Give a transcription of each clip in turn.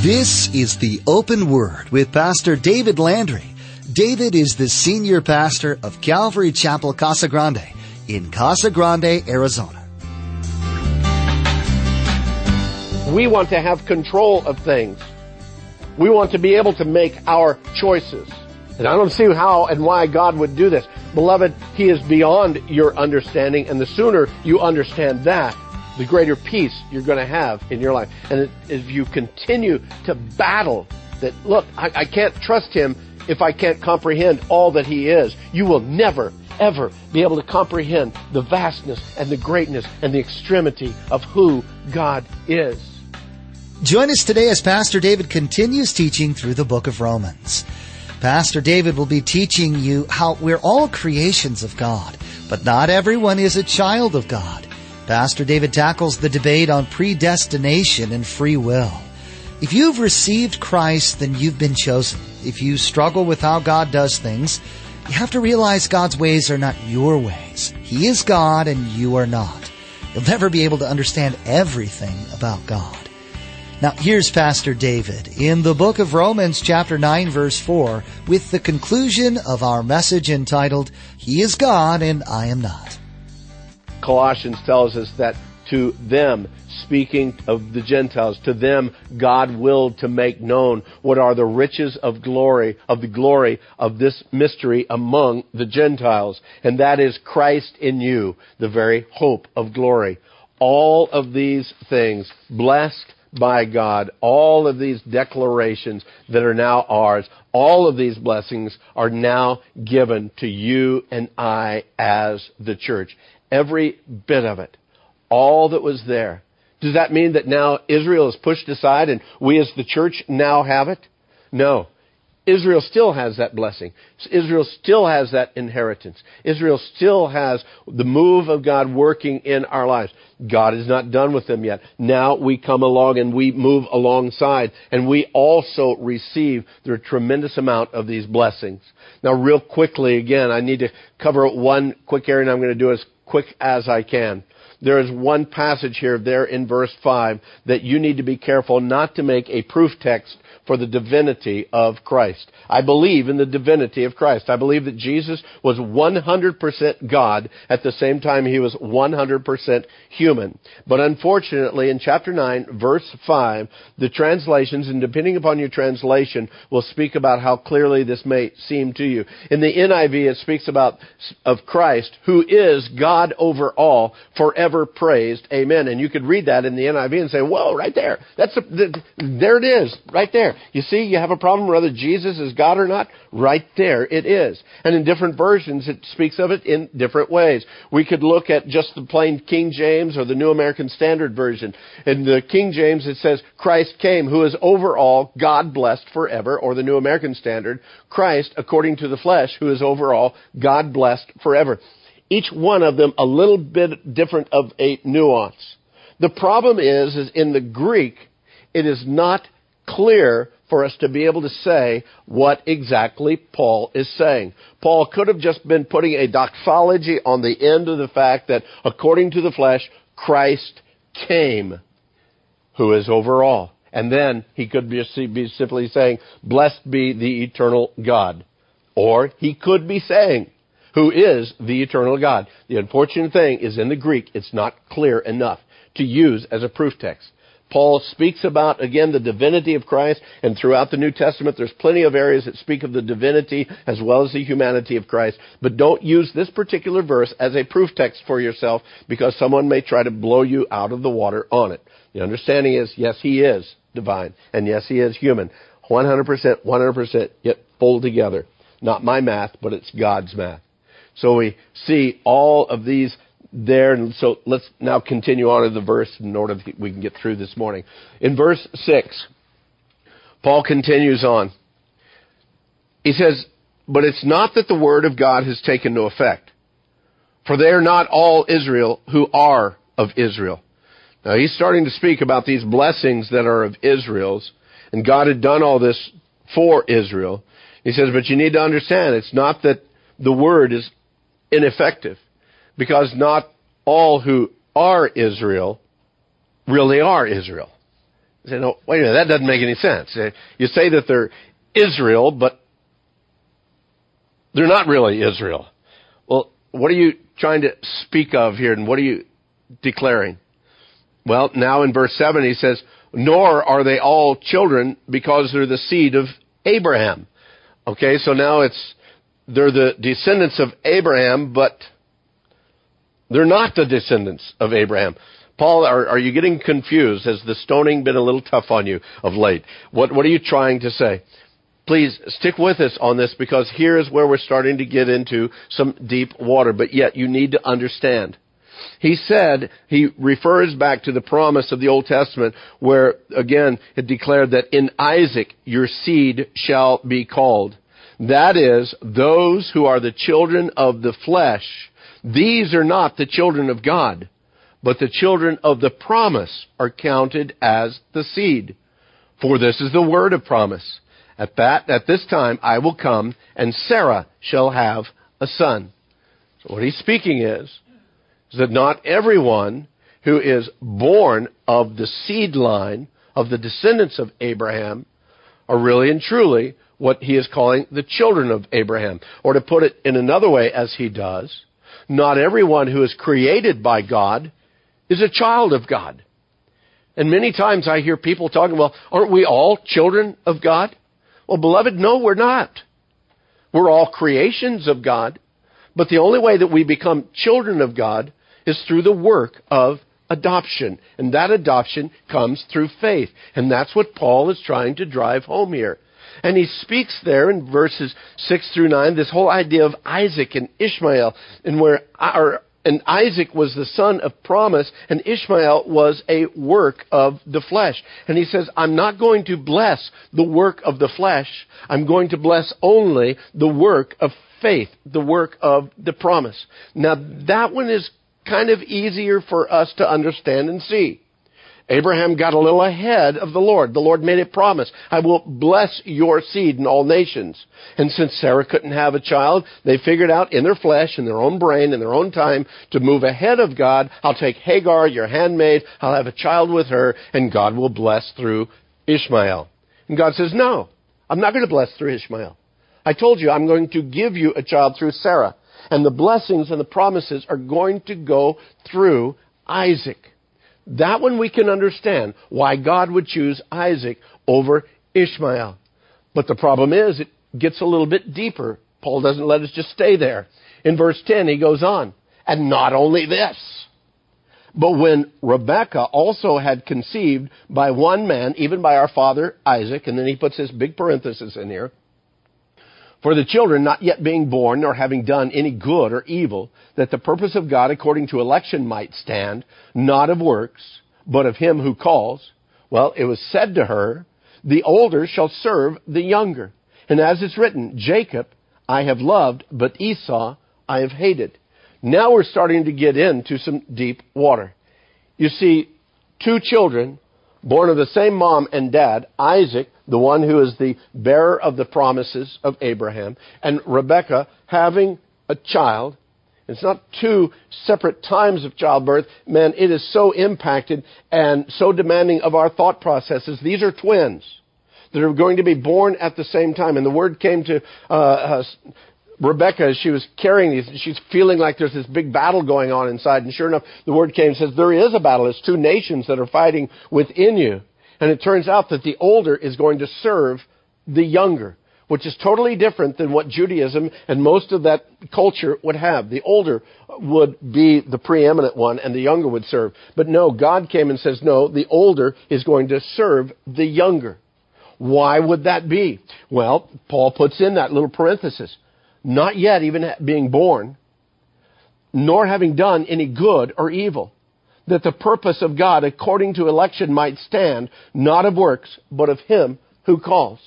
This is the Open Word with Pastor David Landry. David is the senior pastor of Calvary Chapel Casa Grande in Casa Grande, Arizona. We want to have control of things. We want to be able to make our choices. And I don't see how and why God would do this. Beloved, He is beyond your understanding, and the sooner you understand that, the greater peace you're going to have in your life. And if you continue to battle that, look, I, I can't trust him if I can't comprehend all that he is, you will never, ever be able to comprehend the vastness and the greatness and the extremity of who God is. Join us today as Pastor David continues teaching through the book of Romans. Pastor David will be teaching you how we're all creations of God, but not everyone is a child of God. Pastor David tackles the debate on predestination and free will. If you've received Christ, then you've been chosen. If you struggle with how God does things, you have to realize God's ways are not your ways. He is God and you are not. You'll never be able to understand everything about God. Now here's Pastor David in the book of Romans chapter 9 verse 4 with the conclusion of our message entitled, He is God and I am not. Colossians tells us that to them, speaking of the Gentiles, to them God willed to make known what are the riches of glory, of the glory of this mystery among the Gentiles. And that is Christ in you, the very hope of glory. All of these things, blessed by God, all of these declarations that are now ours, all of these blessings are now given to you and I as the church. Every bit of it. All that was there. Does that mean that now Israel is pushed aside and we as the church now have it? No. Israel still has that blessing. Israel still has that inheritance. Israel still has the move of God working in our lives. God is not done with them yet. Now we come along and we move alongside and we also receive the tremendous amount of these blessings. Now real quickly again, I need to cover one quick area and I'm going to do as quick as I can. There is one passage here there in verse 5 that you need to be careful not to make a proof text for the divinity of Christ. I believe in the divinity of Christ. I believe that Jesus was 100% God at the same time he was 100% human. But unfortunately, in chapter 9, verse 5, the translations, and depending upon your translation, will speak about how clearly this may seem to you. In the NIV, it speaks about of Christ, who is God over all, forever praised. Amen. And you could read that in the NIV and say, whoa, right there. That's a, there it is, right there. You see, you have a problem whether Jesus is God or not? Right there it is. And in different versions, it speaks of it in different ways. We could look at just the plain King James or the New American Standard Version. In the King James, it says, Christ came, who is over all, God blessed forever, or the New American Standard, Christ, according to the flesh, who is over all, God blessed forever. Each one of them a little bit different of a nuance. The problem is, is in the Greek, it is not clear for us to be able to say what exactly Paul is saying. Paul could have just been putting a doxology on the end of the fact that according to the flesh, Christ came, who is over all. And then he could be simply saying, blessed be the eternal God. Or he could be saying, who is the eternal God. The unfortunate thing is in the Greek, it's not clear enough to use as a proof text. Paul speaks about, again, the divinity of Christ, and throughout the New Testament, there's plenty of areas that speak of the divinity as well as the humanity of Christ. But don't use this particular verse as a proof text for yourself because someone may try to blow you out of the water on it. The understanding is, yes, he is divine, and yes, he is human. 100%, 100%, yet pulled together. Not my math, but it's God's math. So we see all of these there. And so let's now continue on to the verse in order that we can get through this morning. In verse 6, Paul continues on. He says, But it's not that the word of God has taken no effect. For they are not all Israel who are of Israel. Now he's starting to speak about these blessings that are of Israel's, and God had done all this for Israel. He says, but you need to understand, it's not that the word is ineffective because not all who are Israel really are Israel. You say, no, wait a minute, that doesn't make any sense. Uh, you say that they're Israel, but they're not really Israel. Well, what are you trying to speak of here and what are you declaring? Well, now in verse 7 he says, nor are they all children because they're the seed of Abraham. Okay, so now it's, they're the descendants of Abraham, but they're not the descendants of Abraham. Paul, are, are you getting confused? Has the stoning been a little tough on you of late? What, what are you trying to say? Please stick with us on this because here is where we're starting to get into some deep water, but yet you need to understand. He said, he refers back to the promise of the Old Testament where, again, it declared that in Isaac your seed shall be called. That is, those who are the children of the flesh. These are not the children of God but the children of the promise are counted as the seed. For this is the word of promise. At that, at this time I will come, and Sarah shall have a son. So what he's speaking is, is that not everyone who is born of the seed line of the descendants of Abraham are really and truly what he is calling the children of Abraham. Or to put it in another way, as he does, not everyone who is created by God is a child of God. And many times I hear people talking, well, aren't we all children of God? Well, beloved, no, we're not. We're all creations of God. But the only way that we become children of God is through the work of adoption. And that adoption comes through faith. And that's what Paul is trying to drive home here. And he speaks there in verses 6 through 9, this whole idea of Isaac and Ishmael, and where our, and Isaac was the son of promise, and Ishmael was a work of the flesh. And he says, I'm not going to bless the work of the flesh. I'm going to bless only the work of faith, the work of the promise. Now, that one is kind of easier for us to understand and see. Abraham got a little ahead of the Lord. The Lord made a promise. I will bless your seed in all nations. And since Sarah couldn't have a child, they figured out in their flesh, in their own brain, in their own time, to move ahead of God. I'll take Hagar, your handmaid. I'll have a child with her, and God will bless through Ishmael. And God says, no, I'm not going to bless through Ishmael. I told you I'm going to give you a child through Sarah. And the blessings and the promises are going to go through Isaac. That one we can understand why God would choose Isaac over Ishmael. But the problem is it gets a little bit deeper. Paul doesn't let us just stay there. In verse 10, he goes on, and not only this, but when Rebekah also had conceived by one man, even by our father Isaac, and then he puts this big parenthesis in here, for the children not yet being born, nor having done any good or evil, that the purpose of God according to election might stand, not of works, but of him who calls. Well, it was said to her, the older shall serve the younger. And as it's written, Jacob I have loved, but Esau I have hated. Now we're starting to get into some deep water. You see, two children born of the same mom and dad, Isaac, the one who is the bearer of the promises of Abraham, and Rebekah having a child. It's not two separate times of childbirth. Man, it is so impacted and so demanding of our thought processes. These are twins that are going to be born at the same time. And the word came to uh, uh, Rebecca as she was carrying these. She's feeling like there's this big battle going on inside. And sure enough, the word came and says, there is a battle. It's two nations that are fighting within you. And it turns out that the older is going to serve the younger, which is totally different than what Judaism and most of that culture would have. The older would be the preeminent one and the younger would serve. But no, God came and says, no, the older is going to serve the younger. Why would that be? Well, Paul puts in that little parenthesis not yet even being born, nor having done any good or evil, that the purpose of God according to election might stand, not of works, but of Him who calls.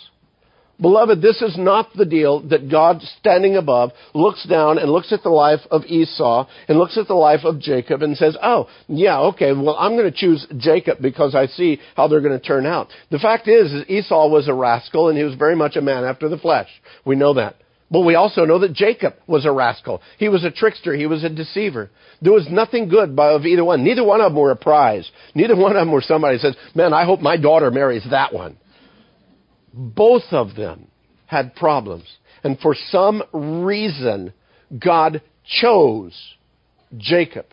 Beloved, this is not the deal that God standing above looks down and looks at the life of Esau and looks at the life of Jacob and says, oh, yeah, okay, well, I'm going to choose Jacob because I see how they're going to turn out. The fact is, is Esau was a rascal and he was very much a man after the flesh. We know that. But we also know that Jacob was a rascal. He was a trickster. He was a deceiver. There was nothing good of either one. Neither one of them were a prize. Neither one of them were somebody says, man, I hope my daughter marries that one. Both of them had problems. And for some reason, God chose Jacob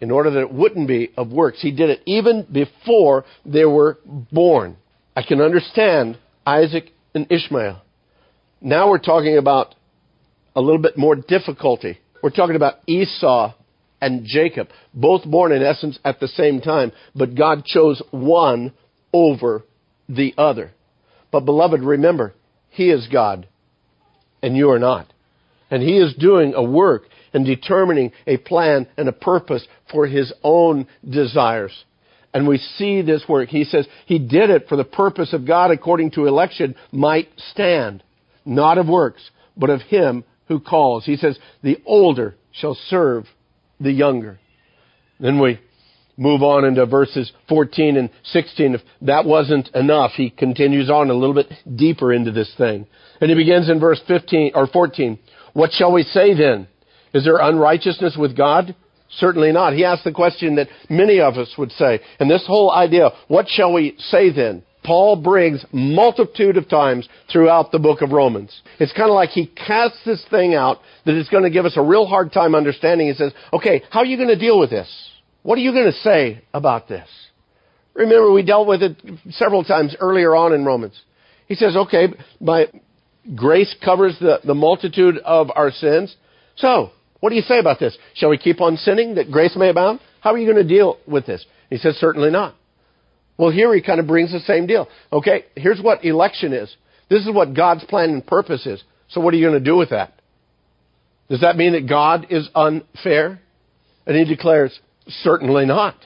in order that it wouldn't be of works. He did it even before they were born. I can understand Isaac and Ishmael. Now we're talking about a little bit more difficulty. We're talking about Esau and Jacob, both born in essence at the same time, but God chose one over the other. But beloved, remember, He is God, and you are not. And He is doing a work and determining a plan and a purpose for His own desires. And we see this work. He says He did it for the purpose of God according to election might stand not of works, but of him who calls. He says, the older shall serve the younger. Then we move on into verses 14 and 16. If that wasn't enough, he continues on a little bit deeper into this thing. And he begins in verse 15 or 14. What shall we say then? Is there unrighteousness with God? Certainly not. He asks the question that many of us would say. And this whole idea, what shall we say then? Paul brings multitude of times throughout the book of Romans. It's kind of like he casts this thing out that is going to give us a real hard time understanding. He says, okay, how are you going to deal with this? What are you going to say about this? Remember, we dealt with it several times earlier on in Romans. He says, okay, my grace covers the, the multitude of our sins. So, what do you say about this? Shall we keep on sinning that grace may abound? How are you going to deal with this? He says, certainly not. Well, here he kind of brings the same deal. Okay, here's what election is. This is what God's plan and purpose is. So what are you going to do with that? Does that mean that God is unfair? And he declares, certainly not.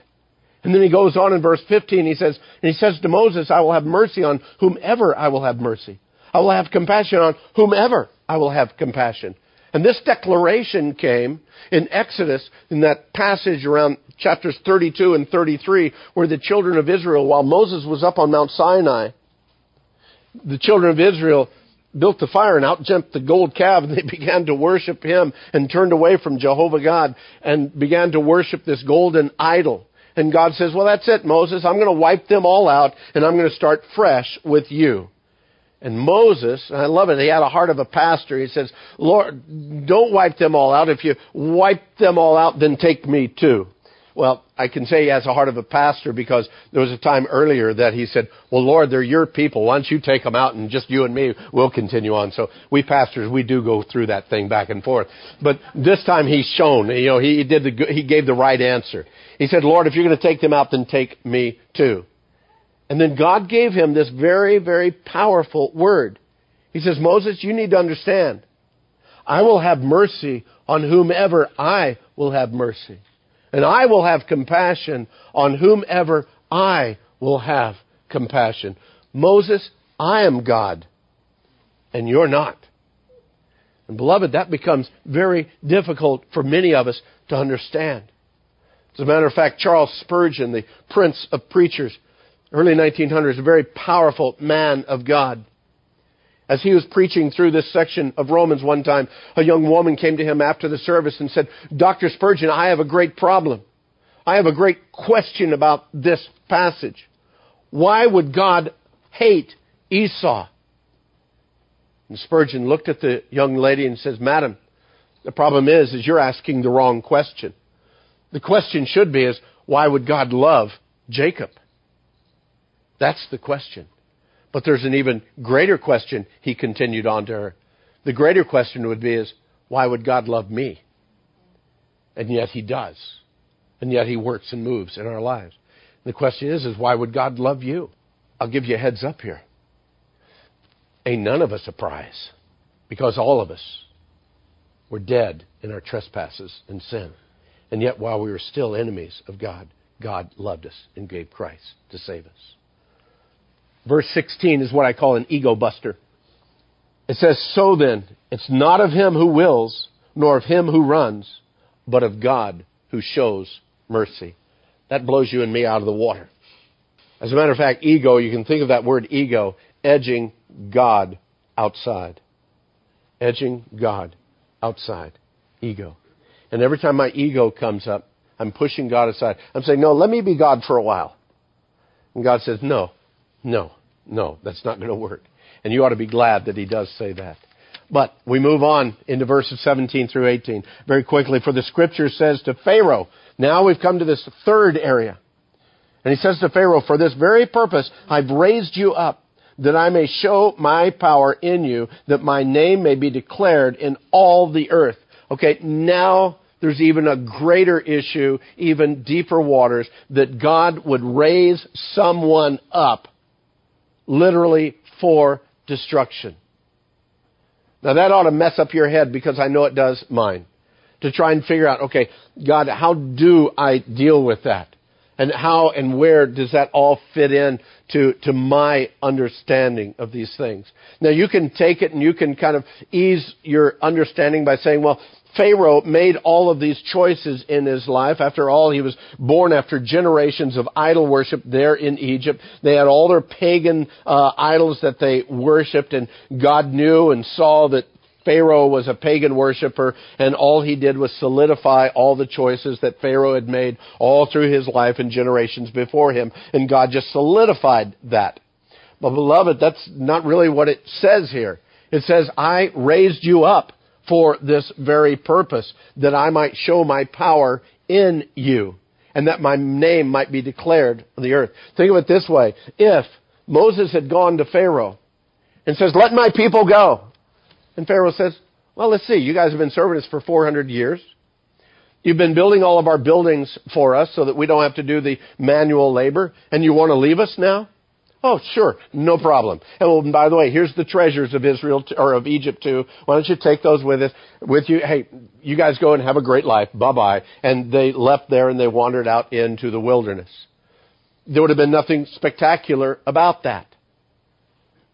And then he goes on in verse 15, he says, and he says to Moses, I will have mercy on whomever I will have mercy. I will have compassion on whomever I will have compassion. And this declaration came in Exodus, in that passage around chapters 32 and 33, where the children of Israel, while Moses was up on Mount Sinai, the children of Israel built the fire and out jumped the gold calf and they began to worship him and turned away from Jehovah God and began to worship this golden idol. And God says, well, that's it, Moses. I'm going to wipe them all out and I'm going to start fresh with you. And Moses, and I love it, he had a heart of a pastor. He says, Lord, don't wipe them all out. If you wipe them all out, then take me too. Well, I can say he has a heart of a pastor because there was a time earlier that he said, well, Lord, they're your people. Why don't you take them out and just you and me, we'll continue on. So we pastors, we do go through that thing back and forth. But this time he's shown, you know, he did the, he gave the right answer. He said, Lord, if you're going to take them out, then take me too. And then God gave him this very, very powerful word. He says, Moses, you need to understand. I will have mercy on whomever I will have mercy. And I will have compassion on whomever I will have compassion. Moses, I am God, and you're not. And beloved, that becomes very difficult for many of us to understand. As a matter of fact, Charles Spurgeon, the prince of preachers, early 1900s, a very powerful man of God. As he was preaching through this section of Romans one time, a young woman came to him after the service and said, Dr. Spurgeon, I have a great problem. I have a great question about this passage. Why would God hate Esau? And Spurgeon looked at the young lady and says, Madam, the problem is, is you're asking the wrong question. The question should be is, why would God love Jacob? That's the question. But there's an even greater question, he continued on to her. The greater question would be is, why would God love me? And yet he does. And yet he works and moves in our lives. And the question is, is why would God love you? I'll give you a heads up here. Ain't none of us a prize. Because all of us were dead in our trespasses and sin. And yet while we were still enemies of God, God loved us and gave Christ to save us. Verse 16 is what I call an ego buster. It says, So then, it's not of him who wills, nor of him who runs, but of God who shows mercy. That blows you and me out of the water. As a matter of fact, ego, you can think of that word ego, edging God outside. edging God outside. Ego. And every time my ego comes up, I'm pushing God aside. I'm saying, no, let me be God for a while. And God says, no, no, no, that's not going to work. And you ought to be glad that He does say that. But we move on into verses 17 through 18 very quickly. For the scripture says to Pharaoh, now we've come to this third area. And he says to Pharaoh, for this very purpose I've raised you up that I may show my power in you, that my name may be declared in all the earth. Okay, now there's even a greater issue, even deeper waters, that God would raise someone up, literally for destruction. Now that ought to mess up your head because I know it does mine. To try and figure out, okay, God, how do I deal with that? And how and where does that all fit in to, to my understanding of these things? Now you can take it and you can kind of ease your understanding by saying, well, Pharaoh made all of these choices in his life. After all, he was born after generations of idol worship there in Egypt. They had all their pagan uh, idols that they worshipped, and God knew and saw that Pharaoh was a pagan worshiper, and all he did was solidify all the choices that Pharaoh had made all through his life and generations before him, and God just solidified that. But beloved, that's not really what it says here. It says, I raised you up for this very purpose, that I might show my power in you, and that my name might be declared on the earth. Think of it this way. If Moses had gone to Pharaoh and says, let my people go, and Pharaoh says, Well, let's see. You guys have been serving us for 400 years. You've been building all of our buildings for us so that we don't have to do the manual labor, and you want to leave us now? Oh, sure, no problem. And well, by the way, here's the treasures of Israel t- or of Egypt too. Why don't you take those with us, with you? Hey, you guys go and have a great life. Bye bye. And they left there and they wandered out into the wilderness. There would have been nothing spectacular about that.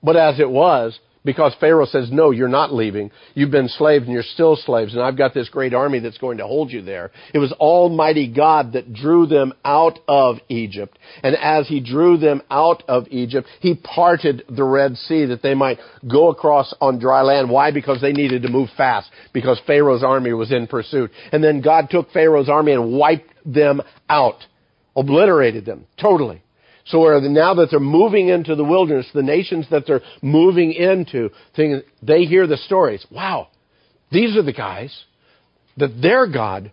But as it was, because Pharaoh says, no, you're not leaving. You've been slaves and you're still slaves and I've got this great army that's going to hold you there. It was Almighty God that drew them out of Egypt. And as He drew them out of Egypt, He parted the Red Sea that they might go across on dry land. Why? Because they needed to move fast. Because Pharaoh's army was in pursuit. And then God took Pharaoh's army and wiped them out. Obliterated them. Totally. So now that they're moving into the wilderness, the nations that they're moving into, they hear the stories. Wow, these are the guys that their God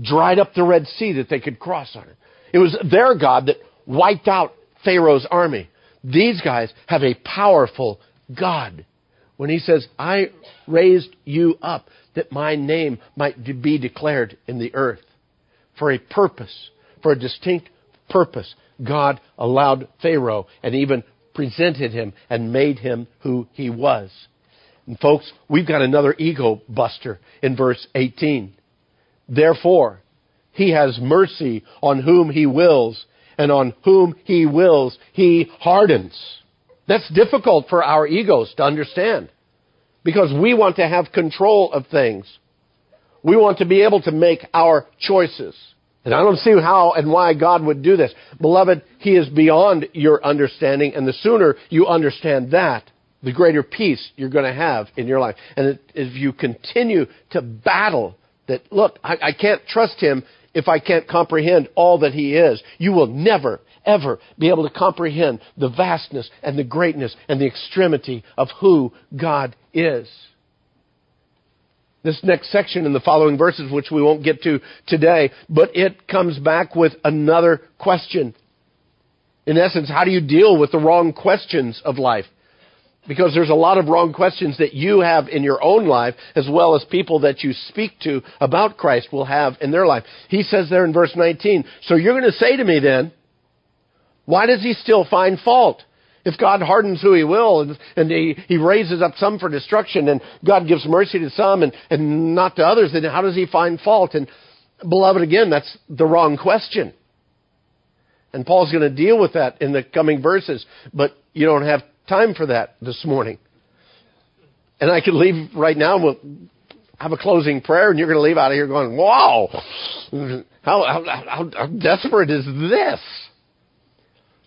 dried up the Red Sea that they could cross on it. It was their God that wiped out Pharaoh's army. These guys have a powerful God. When he says, I raised you up that my name might be declared in the earth for a purpose, for a distinct purpose. God allowed Pharaoh and even presented him and made him who he was. And folks, we've got another ego buster in verse 18. Therefore, he has mercy on whom he wills, and on whom he wills, he hardens. That's difficult for our egos to understand because we want to have control of things. We want to be able to make our choices. And I don't see how and why God would do this. Beloved, He is beyond your understanding, and the sooner you understand that, the greater peace you're going to have in your life. And if you continue to battle that, look, I, I can't trust Him if I can't comprehend all that He is, you will never, ever be able to comprehend the vastness and the greatness and the extremity of who God is this next section in the following verses, which we won't get to today, but it comes back with another question. In essence, how do you deal with the wrong questions of life? Because there's a lot of wrong questions that you have in your own life, as well as people that you speak to about Christ will have in their life. He says there in verse 19, so you're going to say to me then, why does he still find fault? If God hardens who He will and, and he, he raises up some for destruction and God gives mercy to some and, and not to others, then how does He find fault? And beloved, again, that's the wrong question. And Paul's going to deal with that in the coming verses, but you don't have time for that this morning. And I could leave right now and we'll have a closing prayer and you're going to leave out of here going, wow, how, how, how, how desperate is this?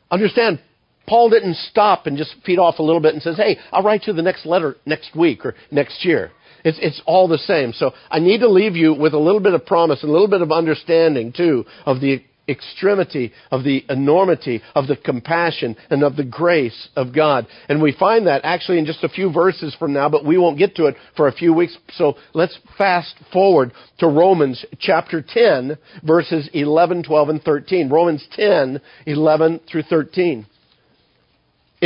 Understand, Paul didn't stop and just feed off a little bit and says, hey, I'll write you the next letter next week or next year. It's, it's all the same. So I need to leave you with a little bit of promise and a little bit of understanding too of the extremity of the enormity of the compassion and of the grace of God. And we find that actually in just a few verses from now, but we won't get to it for a few weeks. So let's fast forward to Romans chapter 10 verses 11, 12, and 13. Romans 10, 11 through 13.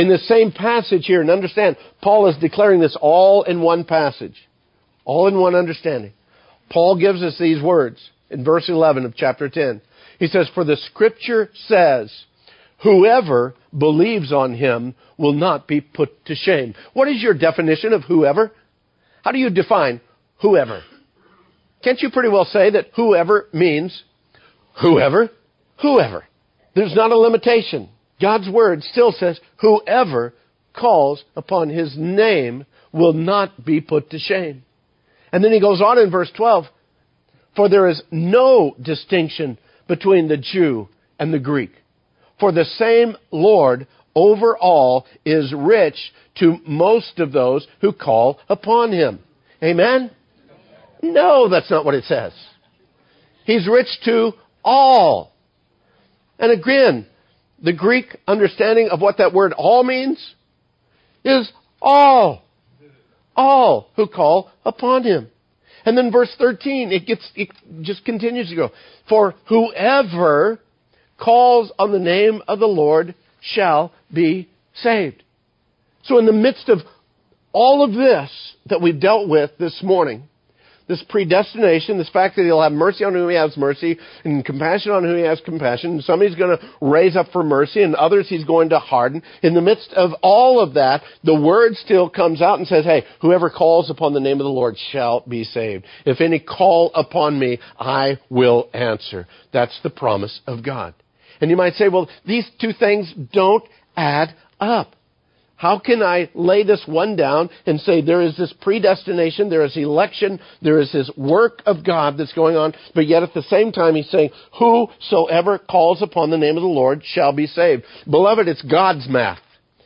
In the same passage here, and understand, Paul is declaring this all in one passage. All in one understanding. Paul gives us these words in verse 11 of chapter 10. He says, For the scripture says, whoever believes on him will not be put to shame. What is your definition of whoever? How do you define whoever? Can't you pretty well say that whoever means whoever? Whoever. There's not a limitation. God's word still says whoever calls upon his name will not be put to shame. And then he goes on in verse 12, for there is no distinction between the Jew and the Greek. For the same Lord over all is rich to most of those who call upon him. Amen? No, that's not what it says. He's rich to all. And again, the Greek understanding of what that word all means is all. All who call upon him. And then verse 13, it gets, it just continues to go. For whoever calls on the name of the Lord shall be saved. So in the midst of all of this that we've dealt with this morning, this predestination, this fact that he'll have mercy on whom he has mercy and compassion on whom he has compassion. And somebody's going to raise up for mercy and others he's going to harden. In the midst of all of that, the word still comes out and says, hey, whoever calls upon the name of the Lord shall be saved. If any call upon me, I will answer. That's the promise of God. And you might say, well, these two things don't add up. How can I lay this one down and say there is this predestination, there is election, there is this work of God that's going on, but yet at the same time he's saying, whosoever calls upon the name of the Lord shall be saved. Beloved, it's God's math.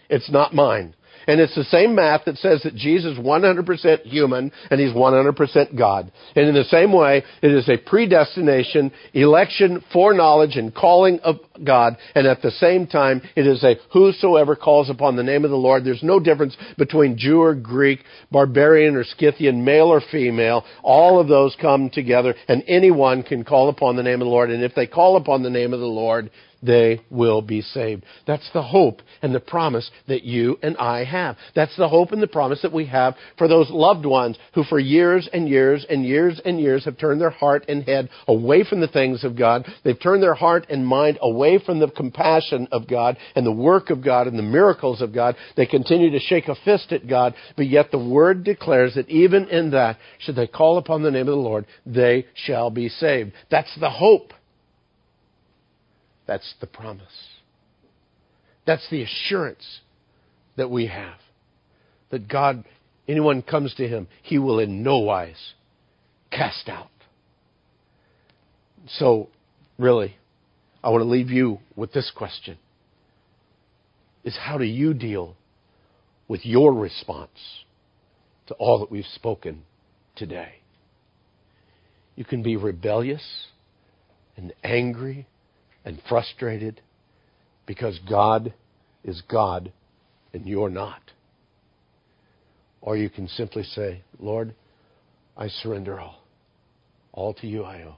It's not mine. And it's the same math that says that Jesus is 100% human and he's 100% God. And in the same way, it is a predestination, election, foreknowledge, and calling of God. And at the same time, it is a whosoever calls upon the name of the Lord. There's no difference between Jew or Greek, barbarian or Scythian, male or female. All of those come together and anyone can call upon the name of the Lord. And if they call upon the name of the Lord, they will be saved. That's the hope and the promise that you and I have. That's the hope and the promise that we have for those loved ones who for years and years and years and years have turned their heart and head away from the things of God. They've turned their heart and mind away from the compassion of God and the work of God and the miracles of God. They continue to shake a fist at God, but yet the word declares that even in that, should they call upon the name of the Lord, they shall be saved. That's the hope. That's the promise. That's the assurance that we have. That God, anyone comes to Him, He will in no wise cast out. So, really, I want to leave you with this question. Is how do you deal with your response to all that we've spoken today? You can be rebellious and angry and frustrated because God is God and you're not. Or you can simply say, Lord, I surrender all. All to you I owe.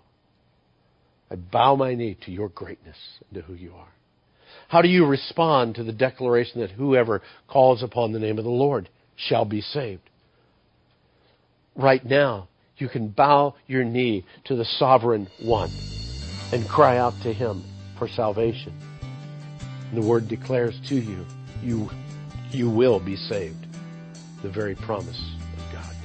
I bow my knee to your greatness and to who you are. How do you respond to the declaration that whoever calls upon the name of the Lord shall be saved? Right now, you can bow your knee to the sovereign one and cry out to him for salvation. And the word declares to you, you, you will be saved. The very promise of God.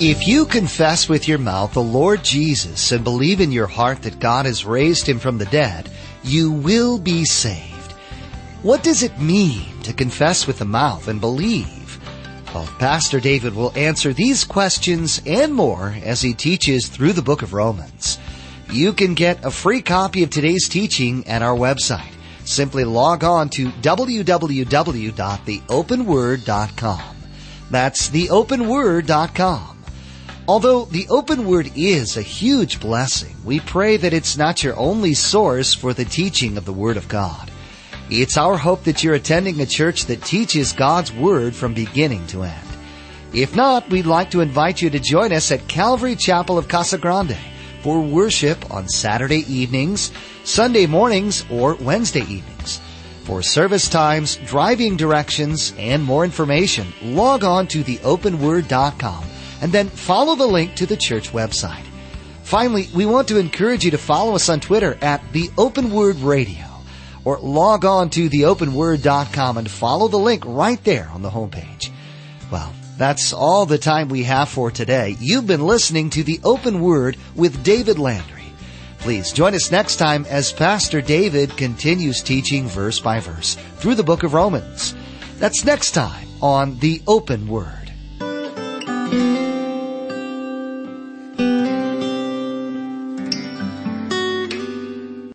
If you confess with your mouth the Lord Jesus and believe in your heart that God has raised him from the dead, you will be saved. What does it mean to confess with the mouth and believe? Pastor David will answer these questions and more as he teaches through the book of Romans. You can get a free copy of today's teaching at our website. Simply log on to www.theopenword.com. That's theopenword.com. Although the open word is a huge blessing, we pray that it's not your only source for the teaching of the Word of God. It's our hope that you're attending a church that teaches God's Word from beginning to end. If not, we'd like to invite you to join us at Calvary Chapel of Casa Grande for worship on Saturday evenings, Sunday mornings, or Wednesday evenings. For service times, driving directions, and more information, log on to theopenword.com and then follow the link to the church website. Finally, we want to encourage you to follow us on Twitter at The Open Word Radio or log on to theopenword.com and follow the link right there on the homepage. Well, that's all the time we have for today. You've been listening to The Open Word with David Landry. Please join us next time as Pastor David continues teaching verse by verse through the book of Romans. That's next time on The Open Word.